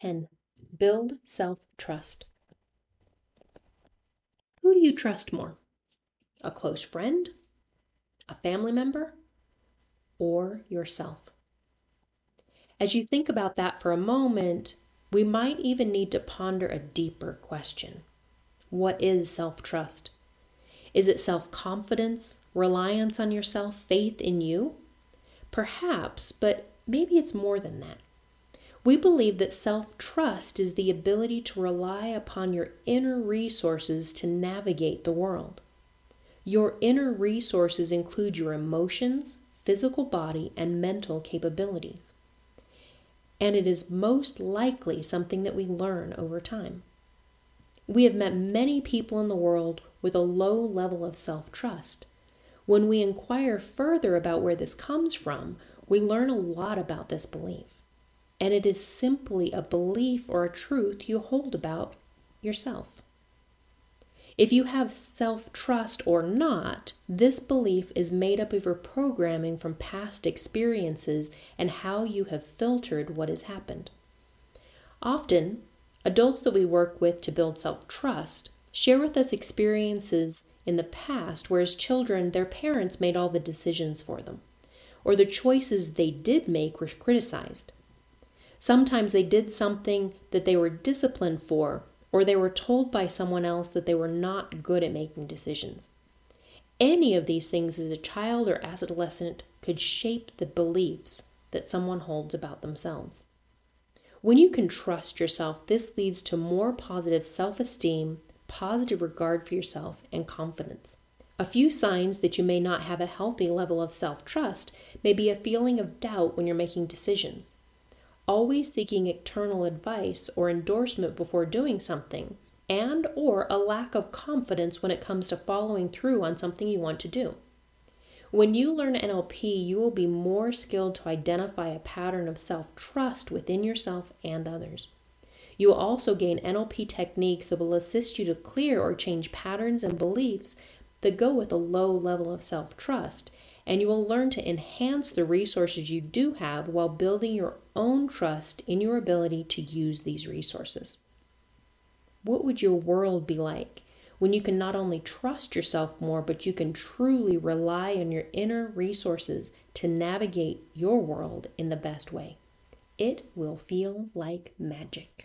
10. Build self trust. Who do you trust more? A close friend? A family member? Or yourself? As you think about that for a moment, we might even need to ponder a deeper question What is self trust? Is it self confidence, reliance on yourself, faith in you? Perhaps, but maybe it's more than that. We believe that self trust is the ability to rely upon your inner resources to navigate the world. Your inner resources include your emotions, physical body, and mental capabilities. And it is most likely something that we learn over time. We have met many people in the world with a low level of self trust. When we inquire further about where this comes from, we learn a lot about this belief. And it is simply a belief or a truth you hold about yourself. If you have self trust or not, this belief is made up of your programming from past experiences and how you have filtered what has happened. Often, adults that we work with to build self trust share with us experiences in the past where, as children, their parents made all the decisions for them, or the choices they did make were criticized. Sometimes they did something that they were disciplined for, or they were told by someone else that they were not good at making decisions. Any of these things as a child or as adolescent could shape the beliefs that someone holds about themselves. When you can trust yourself, this leads to more positive self esteem, positive regard for yourself, and confidence. A few signs that you may not have a healthy level of self trust may be a feeling of doubt when you're making decisions always seeking external advice or endorsement before doing something, and or a lack of confidence when it comes to following through on something you want to do. When you learn NLP, you will be more skilled to identify a pattern of self-trust within yourself and others. You will also gain NLP techniques that will assist you to clear or change patterns and beliefs that go with a low level of self trust and you will learn to enhance the resources you do have while building your own trust in your ability to use these resources. What would your world be like when you can not only trust yourself more, but you can truly rely on your inner resources to navigate your world in the best way? It will feel like magic.